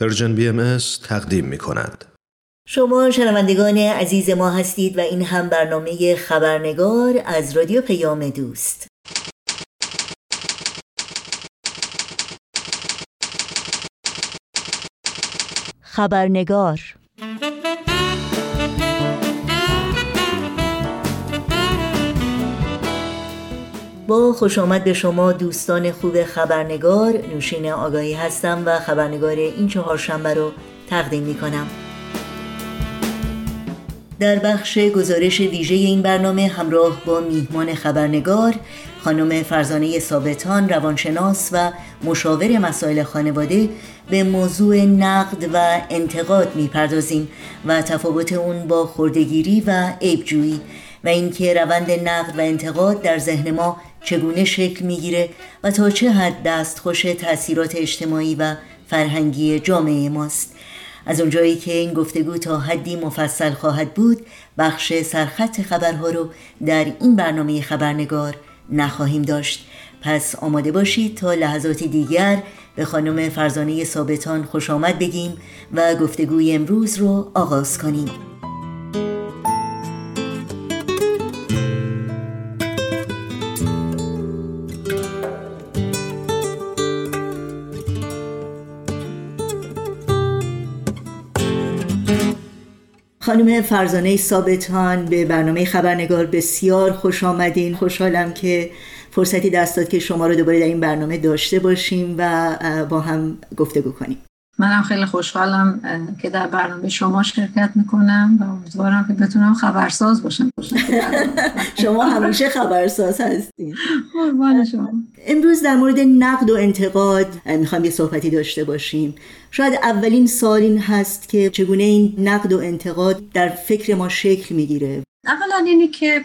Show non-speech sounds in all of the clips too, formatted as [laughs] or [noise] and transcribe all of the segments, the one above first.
پرژن بی ام تقدیم می کند. شما شنوندگان عزیز ما هستید و این هم برنامه خبرنگار از رادیو پیام دوست خبرنگار با خوش آمد به شما دوستان خوب خبرنگار. نوشین آگاهی هستم و خبرنگار این چهارشنبه رو تقدیم می کنم در بخش گزارش ویژه این برنامه همراه با میهمان خبرنگار خانم فرزانه ثابتان روانشناس و مشاور مسائل خانواده به موضوع نقد و انتقاد می‌پردازیم و تفاوت اون با خردگیری و عیبجویی و اینکه روند نقد و انتقاد در ذهن ما چگونه شکل می‌گیره و تا چه حد دستخوش تاثیرات اجتماعی و فرهنگی جامعه ماست. از اونجایی که این گفتگو تا حدی مفصل خواهد بود بخش سرخط خبرها رو در این برنامه خبرنگار نخواهیم داشت. پس آماده باشید تا لحظاتی دیگر به خانم فرزانه ثابتان خوش آمد بگیم و گفتگوی امروز رو آغاز کنیم. خانم فرزانه ثابتان به برنامه خبرنگار بسیار خوش آمدین. خوشحالم که فرصتی دست داد که شما رو دوباره در این برنامه داشته باشیم و با هم گفتگو کنیم. منم خیلی خوشحالم که در برنامه شما شرکت می‌کنم و امیدوارم که بتونم خبرساز باشم. [laughs] شما همیشه خبرساز هستین. شما. امروز در مورد نقد و انتقاد می‌خوام یه صحبتی داشته باشیم. شاید اولین سال این هست که چگونه این نقد و انتقاد در فکر ما شکل می‌گیره؟ اولا اینی که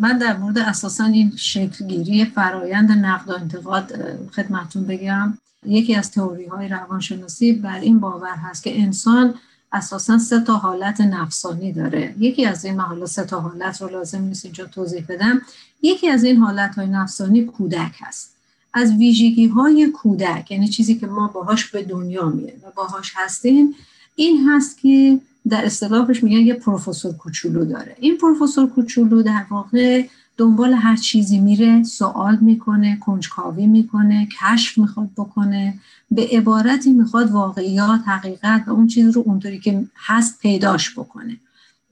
من در مورد اساسا این شکلگیری فرایند نقد و انتقاد خدمتون بگم. یکی از تئوری های روانشناسی بر این باور هست که انسان اساسا سه تا حالت نفسانی داره. یکی از این حالا سه تا حالت رو لازم نیست اینجا توضیح بدم. یکی از این حالت های نفسانی کودک هست. از ویژگی های کودک یعنی چیزی که ما باهاش به دنیا میه و باهاش هستیم این هست که در اصطلاحش میگن یه پروفسور کوچولو داره. این پروفسور کوچولو در واقع دنبال هر چیزی میره سوال می‌کنه کنجکاوی می‌کنه کشف می‌خواد بکنه. به عبارتی می‌خواد واقعیات حقیقت و اون چیز رو اونطوری که هست پیداش بکنه.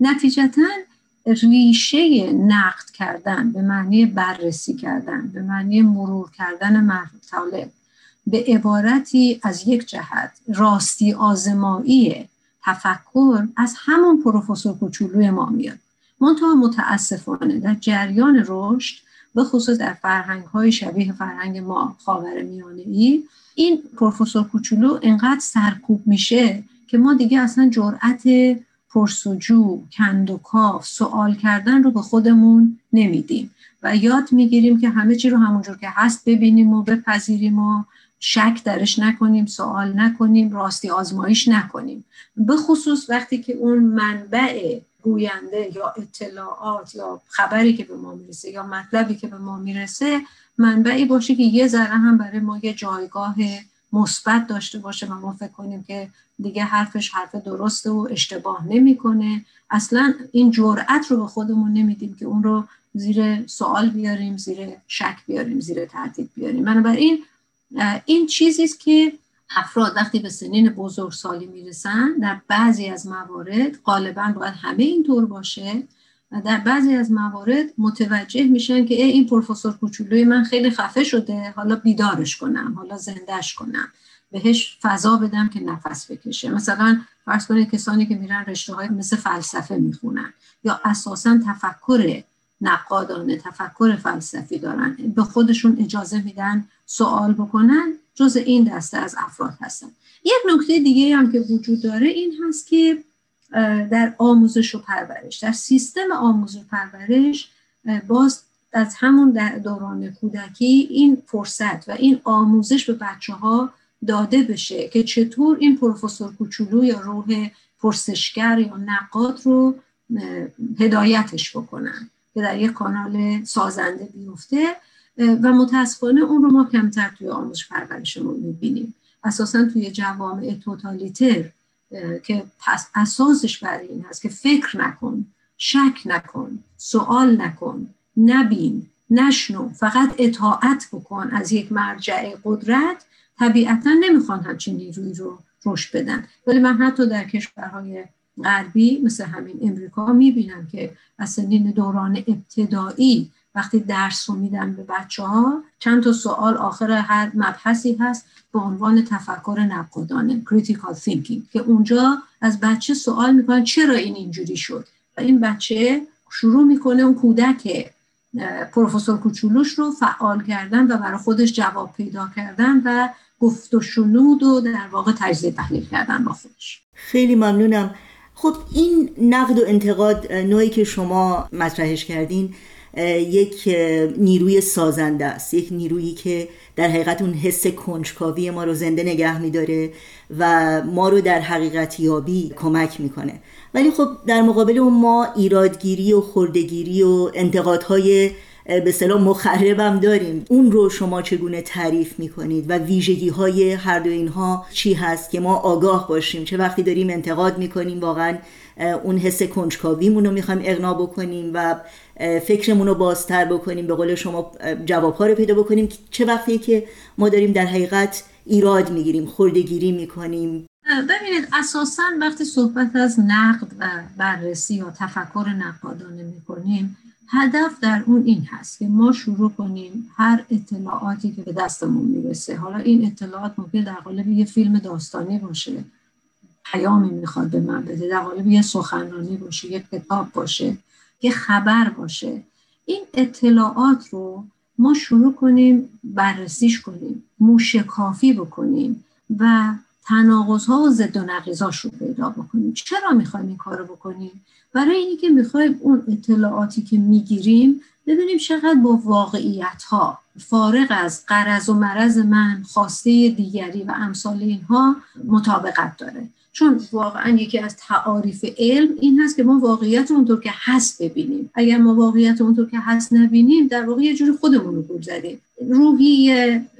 نتیجتا ریشه نقد کردن به معنی بررسی کردن به معنی مرور کردن مطالب به عبارتی از یک جهت راستی آزمایی تفکر از همون پروفسور کوچولوی ما میاد. منتها متاسفانه در جریان رشد به خصوص در فرهنگ های شبیه فرهنگ ما خاور میانه ای این پروفسور کوچولو انقدر سرکوب میشه که ما دیگه اصلا جرأت پرسجو کند و کاف سوال کردن رو به خودمون نمیدیم و یاد می‌گیریم که همه چی رو همونجور که هست ببینیم و بپذیریم و شک درش نکنیم سوال نکنیم راستی آزمایش نکنیم. به خصوص وقتی که اون منبع گوینده یا اطلاعات یا خبری که به ما می‌رسه یا مطلبی که به ما می‌رسه منبعی باشه که یه ذره هم برای ما یه جایگاه مثبت داشته باشه و ما فکر کنیم که دیگه حرفش حرف درسته و اشتباه نمی‌کنه. اصلا این جرأت رو به خودمون نمیدیم که اون رو زیر سوال بیاریم زیر شک بیاریم زیر تردید بیاریم. بنابراین این چیزی است که افراد وقتی به سنین بزرگسالی می‌رسن در بعضی از موارد غالبا باید همه اینطور باشه و در بعضی از موارد متوجه میشن که این پروفسور کوچولوی من خیلی خفه شده حالا بیدارش کنم حالا زندهش کنم بهش فضا بدم که نفس بکشه. مثلا فرض کنید کسانی که میرن رشته های مثل فلسفه می‌خونن یا اساسا تفکر نقادانه تفکر فلسفی دارن. به خودشون اجازه میدن سوال بکنن جز این دسته از افراد هستن. یک نکته دیگه هم که وجود داره این هست که در آموزش و پرورش در سیستم آموزش و پرورش باز از همون دوران کودکی این فرصت و این آموزش به بچه ها داده بشه که چطور این پروفسور کوچولو یا روح پرسشگر یا نقاد رو هدایتش بکنن. که در یک کانال سازنده بیفته و متاسفانه اون رو ما کمتر توی آموزش پرورشمون می‌بینیم. اساسا توی جوامع توتالیتر که اساسش برای این هست که فکر نکن شک نکن سوال نکن نبین نشنو فقط اطاعت بکن از یک مرجع قدرت. طبیعتا نمی‌خوان همچین نیروی رو رشد بدن. ولی من حتی در کشورهای غربی مثل همین امریکا می‌بینم که از سنین دوران ابتدایی وقتی درس رو میدن به بچه ها چند تا سوال آخر هر مبحثی هست به عنوان تفکر نقادانه critical thinking که اونجا از بچه سوال می‌کنن چرا این اینجوری شد؟ و این بچه شروع می‌کنه اون کودک پروفسور کوچولوش رو فعال کردن و برای خودش جواب پیدا کردن و گفت و شنود و در واقع تجزیه تحلیل کردن با خودش. خیلی ممنونم. خب این نقد و انتقاد نوعی که شما مطرحش کردین یک نیروی سازنده است. یک نیرویی که در حقیقت اون حس کنجکاوی ما رو زنده نگه میداره و ما رو در حقیقت یابی کمک می‌کنه. ولی خب در مقابل اون ما ایرادگیری و خردگیری و انتقادهای به صلاح مخربم داریم. اون رو شما چگونه تعریف می‌کنید و ویژگی های هر دو اینها چی هست که ما آگاه باشیم؟ چه وقتی داریم انتقاد می‌کنیم واقعا اون حس کنجکاویمون رو می‌خوایم اقنا بکنیم و فکرمون رو بازتر بکنیم به قول شما جوابها رو پیدا بکنیم. چه وقتی که ما داریم در حقیقت ایراد می‌گیریم خوردگیری می‌کنیم. ببینید اساسا وقتی صحبت از نقد و بررسی یا تفکر نقادانه می‌کنیم هدف در اون این هست که ما شروع کنیم هر اطلاعاتی که به دستمون می‌رسه. حالا این اطلاعات ممکن در قالب یه فیلم داستانی باشه پیامی می‌خواد به من بده در قالب یه سخنرانی باشه یه کتاب باشه یه خبر باشه. این اطلاعات رو ما شروع کنیم بررسیش کنیم موشکافی بکنیم و تناقض ها و ضد و نقیضاش رو پیدا بکنیم. چرا می‌خوایم این کار رو بکنیم؟ برای اینی که می‌خوایم اون اطلاعاتی که می‌گیریم ببینیم چقدر با واقعیت ها فارغ از قرض و مرض من خواسته دیگری و امثال اینها مطابقت داره. چون واقعا یکی از تعاریف علم این هست که ما واقعیت اونطور که هست ببینیم. اگر ما واقعیت اونطور که هست نبینیم در واقع یه جوری خودمون رو گول زدیم. روحی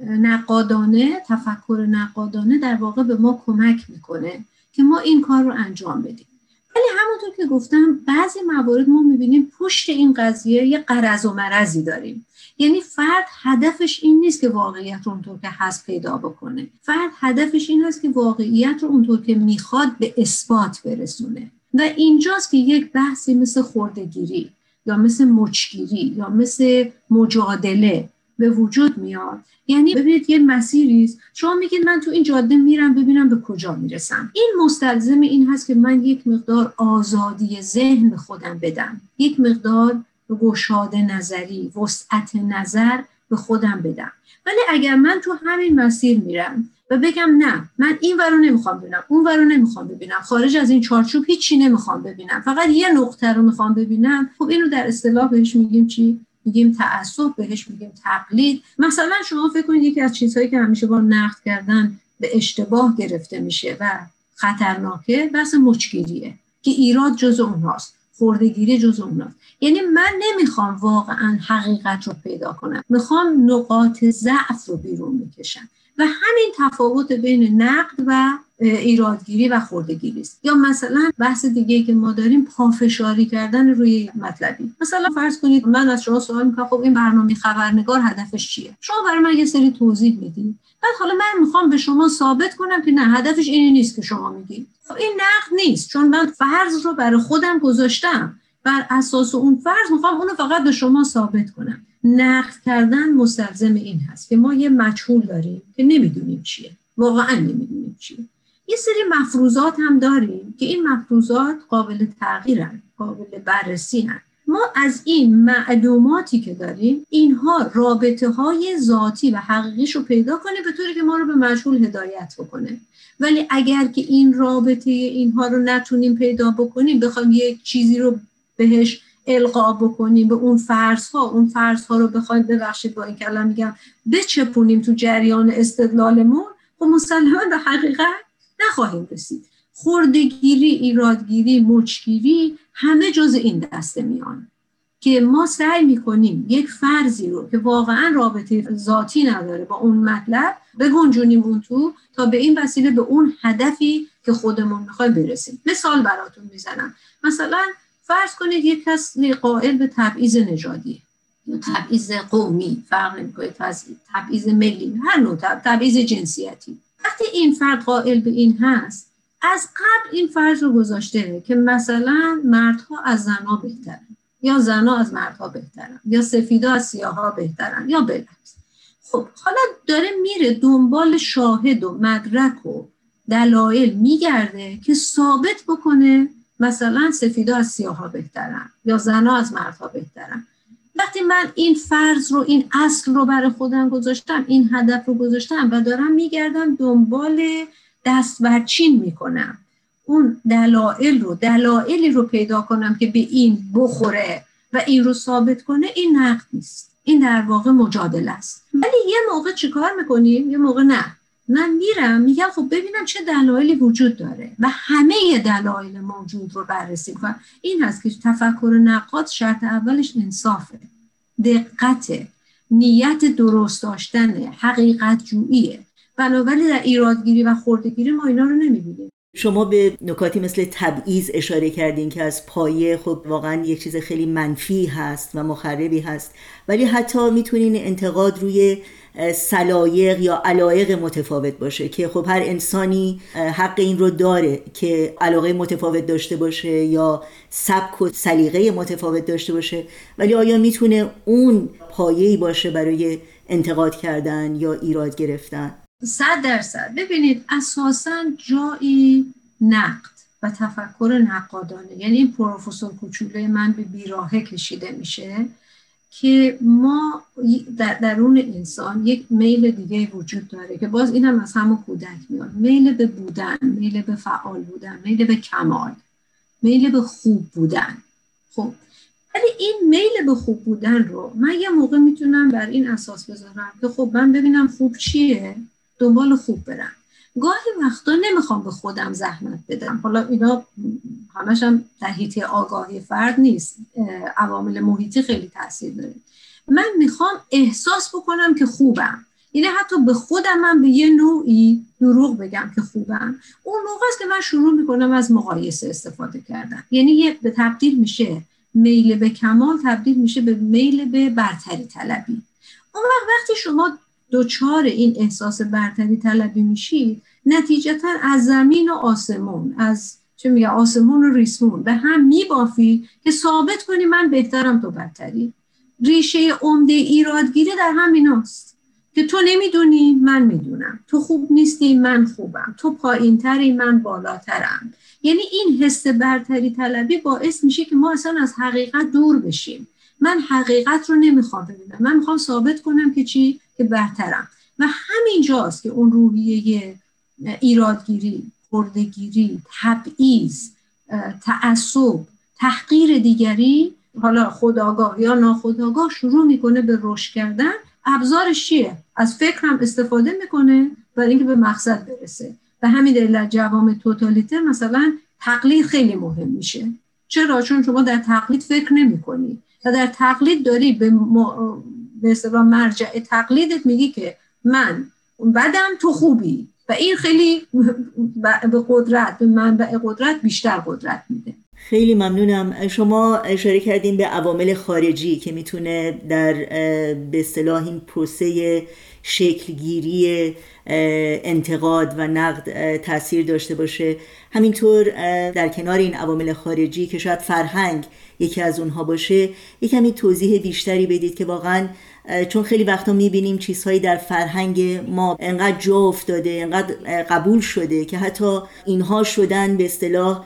نقادانه تفکر نقادانه در واقع به ما کمک می‌کنه که ما این کار رو انجام بدیم. ولی همونطور که گفتم بعضی موارد ما می‌بینیم پشت این قضیه یه قرض و مرضی داریم. یعنی فرد هدفش این نیست که واقعیت رو اونطور که هست پیدا بکنه. فرد هدفش این هست که واقعیت رو اونطور که می‌خواد به اثبات برسونه. و اینجاست که یک بحثی مثل خوردگیری یا مثل مچگیری یا مثل مجادله به وجود میاد. یعنی ببینید یه مسیری است. شما میگید من تو این جاده میرم ببینم به کجا می‌رسم. این مستلزم این هست که من یک مقدار آزادی ذهن خودم بدم. یک مقدار گشاده نظری وسعت نظر به خودم بدم. ولی اگر من تو همین مسیر میرم و بگم نه من این ورو نمی‌خوام ببینم اون ورو نمی‌خوام ببینم خارج از این چارچوب هیچی نمی‌خوام ببینم فقط یه نقطه رو می‌خوام ببینم خب اینو در اصطلاح بهش میگیم چی؟ میگیم تعصب بهش میگیم تقلید. مثلا شما فکر کنید یکی از چیزهایی که همیشه با نقد کردن به اشتباه گرفته میشه و خطرناکه بحث مچگیریه که ایراد جز اونهاست. خوردگیری جز اونهاست یعنی من نمی‌خوام واقعا حقیقت رو پیدا کنم. می‌خوام نقاط ضعف رو بیرون می‌کشم و همین تفاوت بین نقد و ایرادگیری و خوردگیری است. یا مثلا بحث دیگه که ما داریم پافشاری کردن روی مطلبی. مثلا فرض کنید من از شما سوال می‌کنم خب این برنامه خبرنگار هدفش چیه؟ شما برای من یه سری توضیح می‌دید. بعد حالا من می‌خوام به شما ثابت کنم که نه هدفش اینی نیست که شما میگید. خب این نقد نیست. چون من فرض رو برای خودم گذاشتم. بر اساس اون فرض می‌خوام اونو فقط به شما ثابت کنم. نقد کردن مستلزم این هست که ما یه مجهول داریم که نمی‌دونیم چیه. واقعا نمی‌دونیم چیه. یه سری مفروضات هم داریم که این مفروضات قابل تغییرن قابل بررسی هن. ما از این معلوماتی که داریم اینها رابطه های ذاتی و حقیقیش رو پیدا کنه به طوری که ما رو به مجهول هدایت بکنه. ولی اگر که این رابطه اینها رو نتونیم پیدا بکنیم بخوایم یک چیزی رو بهش القا بکنیم به اون فرض ها اون فرض ها رو بخوایم ببخشید با این کلم میگم بچپونیم تو جریان استدلالمون خب مسلما به حقیقت نخواهیم رسید. خوردگیری ایرادگیری مچگیری همه جز این دسته میان که ما سعی می‌کنیم یک فرضی رو که واقعا رابطه ذاتی نداره با اون مطلب بگنجونیم اون تو تا به این وسیله به اون هدفی که خودمون می‌خوایم برسیم. مثال براتون می‌زنم. مثلا فرض کنید یک کس قائل به تبعیض نژادی. تبعیض قومی فرق نمی‌کنه تبعیض ملی هر نوع تبعیض جنسیتی. وقتی این فرد قائل به این هست از قبل این فرض رو گذاشته که مثلا مردها از زنها بهترن یا زنها از مردها بهترن یا سفیدا از سیاها بهترن یا بالعکس خب حالا داره میره دنبال شاهد و مدرک و دلایل میگرده که ثابت بکنه مثلا سفیدا از سیاها بهترن یا زنها از مردها بهترن. وقتی من این فرض رو این اصل رو برای خودم گذاشتم این هدف رو گذاشتم و دارم میگردم دنبال دست برچین می‌کنم. اون دلایل رو دلایلی رو پیدا کنم که به این بخوره و این رو ثابت کنه این نقد نیست. این در واقع مجادله است. ولی یه موقع چیکار می‌کنیم؟ یه موقع نه. من میرم میگم خب ببینم چه دلایلی وجود داره و همه دلایل موجود رو بررسی کنم. این هست که تفکر نقاد شرط اولش انصافه دقت نیت درست داشتن حقیقت جوییه. بنابراین در ایرادگیری و خوردگیری ما اینا رو نمی‌بینیم. شما به نکاتی مثل تبعیض اشاره کردین که از پایه خب واقعا یک چیز خیلی منفی هست و مخربی هست ولی حتی می‌تونین انتقاد روی سلایق یا علایق متفاوت باشه که خب هر انسانی حق این رو داره که علاقه متفاوت داشته باشه یا سبک و سلیقه متفاوت داشته باشه ولی آیا می‌تونه اون پایه‌ای باشه برای انتقاد کردن یا ایراد گرفتن؟ صد درصد. ببینید اساسا جایی نقد و تفکر نقادانه یعنی این پروفسور کوچوله من به بیراهه کشیده میشه که ما در درون انسان یک میل دیگه وجود داره که باز این هم از همون کودک میاد. میل به بودن میل به فعال بودن میل به کمال میل به خوب بودن. خب ولی این میل به خوب بودن رو من یه موقع می‌تونم بر این اساس بذارم که خب من ببینم خوب چیه. دنبال خوب برم. گاهی وقتا نمی‌خوام به خودم زحمت بدم. حالا اینا همش هم تحیط آگاهی فرد نیست. عوامل محیطی خیلی تاثیر داره. من می‌خوام احساس بکنم که خوبم. یعنی حتی به خودم من به یه نوعی دروغ بگم که خوبم. اون موقع است که من شروع می‌کنم از مقایسه استفاده کردن. یعنی یه به تبدیل میشه میل به کمال تبدیل میشه به میل به برتری طلبی. اون وقت وقتی شما دوچار این احساس برتری طلبی میشید نتیجتا از زمین و آسمون از چه میگه آسمون و ریسمون. به هم میبافی که ثابت کنی من بهترم تو بدتری. ریشه عمده ایرادگیری در همیناست که تو نمی‌دونی من می‌دونم. تو خوب نیستی من خوبم. تو پایینتری من بالاترم. یعنی این حس برتری طلبی باعث میشه که ما اصلا از حقیقت دور بشیم. من حقیقت رو نمی‌خوام ببینم. من می‌خوام ثابت کنم که چی؟ برترم و همین جاست که اون روحیه ایرادگیری خردگیری تبعیض تعصب تحقیر دیگری حالا خداگاه یا ناخداگاه شروع می‌کنه به رشد کردن. ابزارش چیه؟ از فکر هم استفاده می‌کنه برای اینکه به مقصد برسه. و همین دلیل جوام توتالیته مثلا تقلید خیلی مهم میشه. چرا؟ چون شما در تقلید فکر نمی کنی و در تقلید داری به, به مرجع تقلیدت میگی که من بدم تو خوبی. و این خیلی به قدرت به منبع قدرت بیشتر قدرت میده. خیلی ممنونم. شما اشاره کردین به عوامل خارجی که می‌تونه در به اصطلاح این پروسه شکلگیری انتقاد و نقد تاثیر داشته باشه. همینطور در کنار این عوامل خارجی که شاید فرهنگ یکی از اونها باشه یک کمی توضیح بیشتری بدید که واقعا چون خیلی وقتا می‌بینیم چیزهایی در فرهنگ ما انقدر جا افتاده انقدر قبول شده که حتی اینها شدن به اصطلاح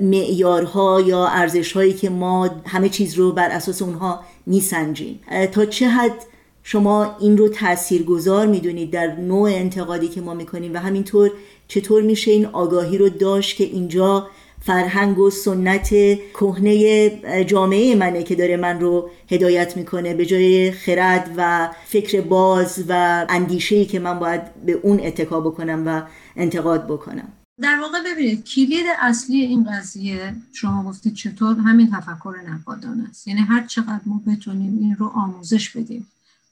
معیارها یا ارزشهایی که ما همه چیز رو بر اساس اونها میسنجیم. تا چه حد شما این رو تاثیرگذار می‌دونید در نوع انتقادی که ما می‌کنیم و همینطور چطور میشه این آگاهی رو داشت که اینجا فرهنگ و سنت کهنه جامعه منه که داره من رو هدایت می‌کنه به جای خرد و فکر باز و اندیشه‌ای که من باید به اون اتکا بکنم و انتقاد بکنم. در واقع ببینید کلید اصلی این قضیه شما گفتید چطور همین تفکر نقادانه است. یعنی هر چقدر ما بتونیم این رو آموزش بدیم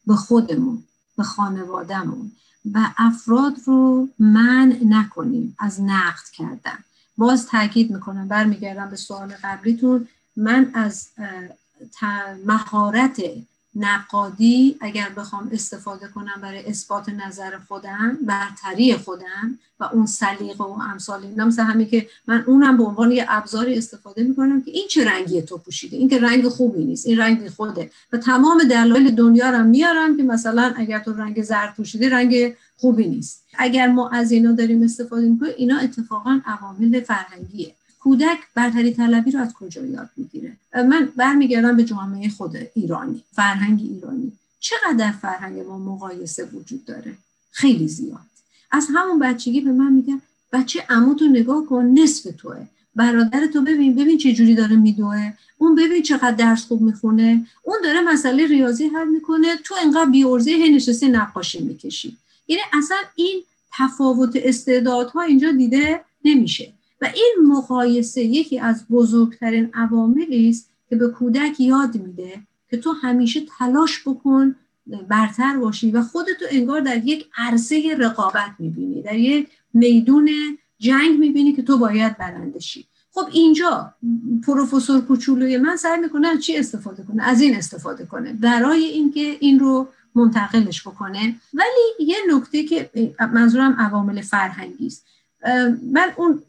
به خودمون به خانوادهمون. و افراد رو من نکنیم از نقد کردن. باز تاکید می‌کنم برمیگردم به سوال قبلیتون. من از مهارت نقادی اگر بخوام استفاده کنم برای اثبات نظر خودم برتری خودم و اون سلیقه و امثال اینا مثل همین که من اونم به عنوان یه ابزاری استفاده می‌کنم که این چه رنگی تو پوشیده؟ این که رنگ خوبی نیست این رنگ خوده. و تمام دلایل دنیا رو میارم که مثلا اگر تو رنگ زرد پوشیده رنگ خوبی نیست. اگر ما از اینا داریم استفاده می‌کنیم اینا اتفاقا عوامل فرهنگیه. کودک برتری طلبی رو از کجا یاد می‌گیره؟ من برمیگردم به جامعه خود ایرانی فرهنگ ایرانی. چقدر فرهنگ ما مقایسه وجود داره؟ خیلی زیاد. از همون بچگی به من میگن بچه عمو تو نگاه کن نصف توه. برادر تو ببین ببین چه جوری داره میدوه. اون ببین چقدر درس خوب می‌خونه. اون داره مسئله ریاضی حل می‌کنه. تو انقدر بیورزه هی نشستی نقاشی می‌کشی. یعنی اصلا این تفاوت استعدادها اینجا دیده نمیشه. و این مقایسه یکی از بزرگترین عواملی است که به کودک یاد میده که تو همیشه تلاش بکن برتر باشی و خودتو انگار در یک عرصه رقابت می‌بینی در یک میدون جنگ می‌بینی که تو باید برنده شی. خب اینجا پروفسور کوچولوی من سعی می‌کنه چی استفاده کنه؟ از این استفاده کنه برای اینکه این رو منتقلش بکنه. ولی یه نکته که منظورم عوامل فرهنگی است. من اون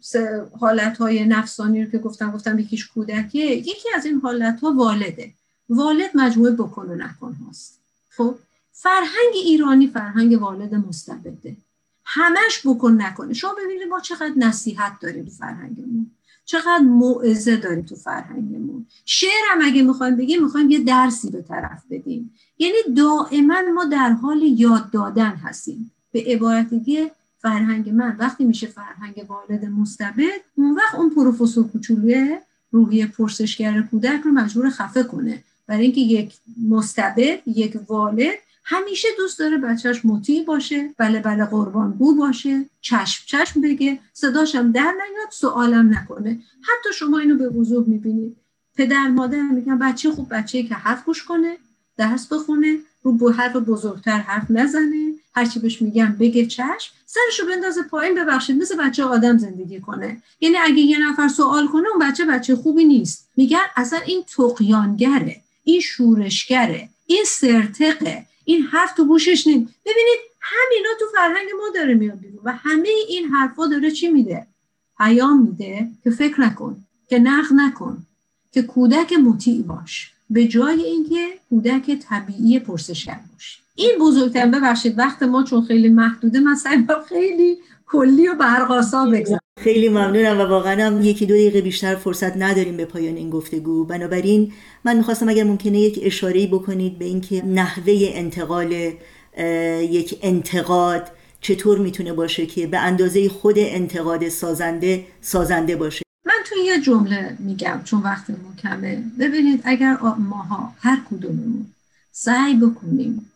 حالت های نفسانی رو که گفتم گفتم یکیش کودکیه. یکی از این حالت ها والده. والد مجموعه بکن و نکن هاست. خب؟ فرهنگ ایرانی فرهنگ والد مستبده. همش بکن نکنه. شما ببینید ما چقدر نصیحت داریم تو فرهنگمون. چقدر موعظه داریم تو فرهنگمون. شعر هم اگه می‌خوایم بگیم می‌خوایم یه درسی به طرف بدیم. یعنی دائما ما در حال یاد دادن هستیم. به عبارت دیگه فرهنگ من وقتی میشه فرهنگ والد مستبد اون وقت اون پروفسور کوچولوی روحی پرسشگر کودک رو مجبور خفه کنه. برای اینکه یک مستبد یک والد همیشه دوست داره بچهش مطیع باشه بله بله قربان بو باشه چشم چشم بگه صداشم در نیاد سوالم نکنه. حتی شما اینو به وضوح می‌بینید. پدر مادر میگن بچه خوب بچه که حرف گوش کنه درس بخونه رو حرف بزرگتر حرف نزنه. هرچی بهش میگن بگه چشم. سرشو بندازه پایین ببخشید. مثل بچه آدم زندگی کنه. یعنی اگه یه نفر سوال کنه اون بچه بچه خوبی نیست. میگن اصلا این تقیانگره این شورشگره. این سرتقه. این حرف تو گوشش نیم ببینید همینا تو فرهنگ ما داره میاد بیرون و همه این حرفا داره چی میده؟ پیام میده که فکر نکن که نقد نکن که کودک مطیع باش. به جای اینکه کودک طبیعی پرسشگر باش این بزرگترین ببخشید وقت ما چون خیلی محدوده من خیلی کلی و برقاسا بگذارم. خیلی ممنونم و واقعا هم یکی دو دقیقه بیشتر فرصت نداریم به پایان این گفتگو. بنابراین من می‌خواستم اگر ممکنه یک اشاره بکنید به اینکه نحوه انتقال یک انتقاد چطور می‌تونه باشه که به اندازه خود انتقاد سازنده سازنده باشه. توی یه جمله میگم چون وقت کمه ببینید اگر ماها هر کدوممون سعی بکنیم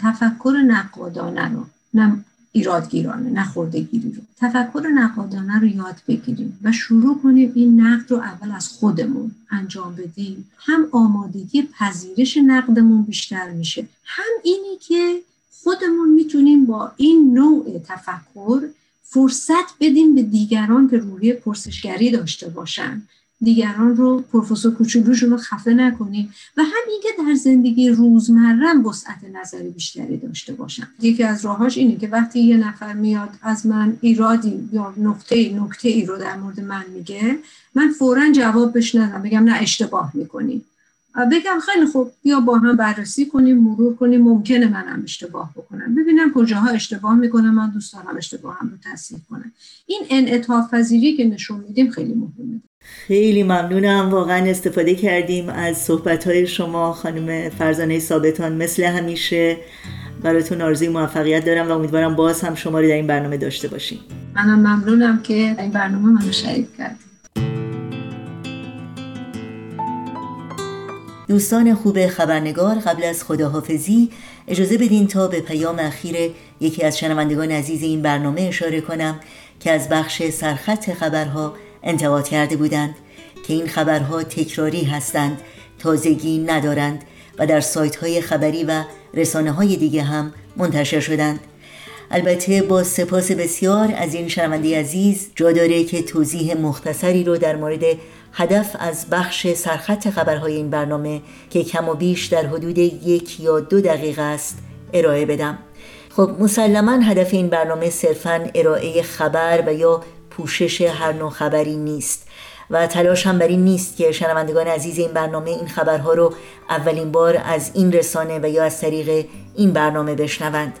تفکر نقادانه رو نه ایرادگیرانه نه خوردگیری رو تفکر نقادانه رو یاد بگیریم و شروع کنیم این نقد رو اول از خودمون انجام بدیم. هم آمادگی پذیرش نقدمون بیشتر میشه هم اینی که خودمون می‌تونیم با این نوع تفکر فرصت بدیم به دیگران که روحی پرسشگری داشته باشن. دیگران رو پروفسور کوچولوشون رو خفه نکنیم و همین که در زندگی روزمره وسعت نظری بیشتری داشته باشم یکی از راهاش اینه که وقتی یه نفر میاد از من ایرادی یا نقطه نکته ای رو در مورد من میگه من فورا جواب بش ندم بگم نه اشتباه می‌کنی. بگم خیلی خوب. بیا با هم بررسی کنیم مرور کنیم. ممکنه منم اشتباه بکنم. ببینم کجاها اشتباه می‌کنم من دوست دارم اشتباه هم رو تصحیح کنم این انعطاف پذیری که نشون میدیم خیلی مهمه. خیلی ممنونم. واقعا استفاده کردیم از صحبت های شما. خانم فرزانه ثابتان مثل همیشه. براتون آرزوی موفقیت دارم و امیدوارم باز هم شما رو در این برنامه داشته باشیم. منم ممنونم که این برنامه منو شریک کردیم دوستان خوب خبرنگار قبل از خداحافظی اجازه بدین تا به پیام اخیر یکی از شنوندگان عزیز این برنامه اشاره کنم که از بخش سرخط خبرها انتقاد کرده بودند که این خبرها تکراری هستند تازگی ندارند و در سایت های خبری و رسانه های دیگه هم منتشر شدند. البته با سپاس بسیار از این شنونده عزیز جا داره که توضیح مختصری رو در مورد هدف از بخش سرخط خبرهای این برنامه که کم و بیش در حدود یک یا دو دقیقه است ارائه بدم. خب مسلما هدف این برنامه صرفا ارائه خبر و یا پوشش هر نوع خبری نیست و تلاش هم بر این نیست که شنوندگان عزیز این برنامه این خبرها رو اولین بار از این رسانه و یا از طریق این برنامه بشنوند.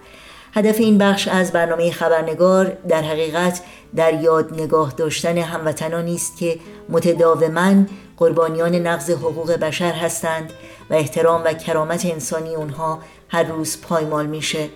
هدف این بخش از برنامه خبرنگار در حقیقت در یاد نگاه داشتن هموطنانی است که متداوما قربانیان نقض حقوق بشر هستند و احترام و کرامت انسانی اونها هر روز پایمال میشه.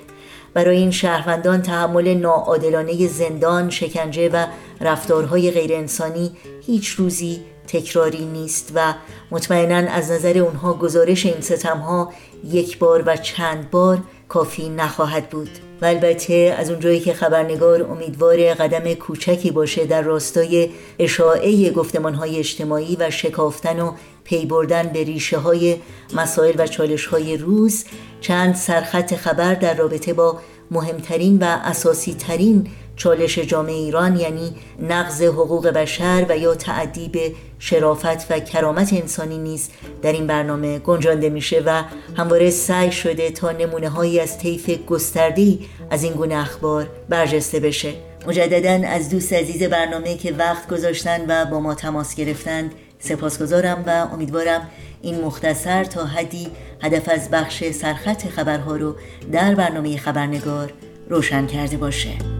برای این شهروندان تحمل ناعادلانه زندان، شکنجه و رفتارهای غیرانسانی هیچ روزی تکراری نیست و مطمئنا از نظر اونها گزارش این ستمها یک بار و چند بار کافی نخواهد بود. و البته از اونجایی که خبرنگار امیدوار قدم کوچکی باشه در راستای اشاعه گفتمان های اجتماعی و شکافتن و پی بردن به ریشه های مسائل و چالش های روز چند سرخط خبر در رابطه با مهمترین و اساسی ترین چالش جامعه ایران یعنی نقض حقوق بشر و یا تعدی به شرافت و کرامت انسانی نیز در این برنامه گنجانده میشه و همواره سعی شده تا نمونه هایی از طیف گستردی از این گونه اخبار برجسته بشه. مجددا از دوست عزیز برنامه که وقت گذاشتن و با ما تماس گرفتند سپاسگزارم و امیدوارم این مختصر تا حدی هدف از بخش سرخط خبرها رو در برنامه خبرنگار روشن کرده باشه.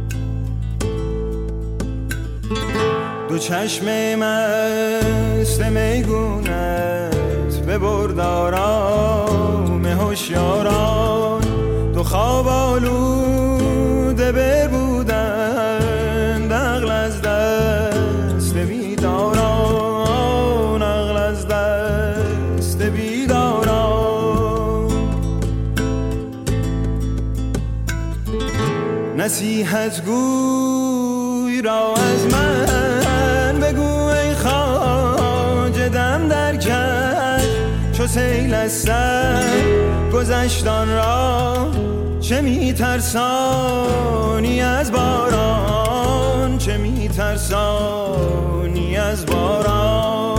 دو چشم مست میگونت به بردارام هوشیاران. دو خواب آلوده ببودن نقل از دست بیداران نقل از دست بیداران. نصیحت گوی را از من سر گذشتان را چه میترسانی از باران؟ چه میترسانی از باران؟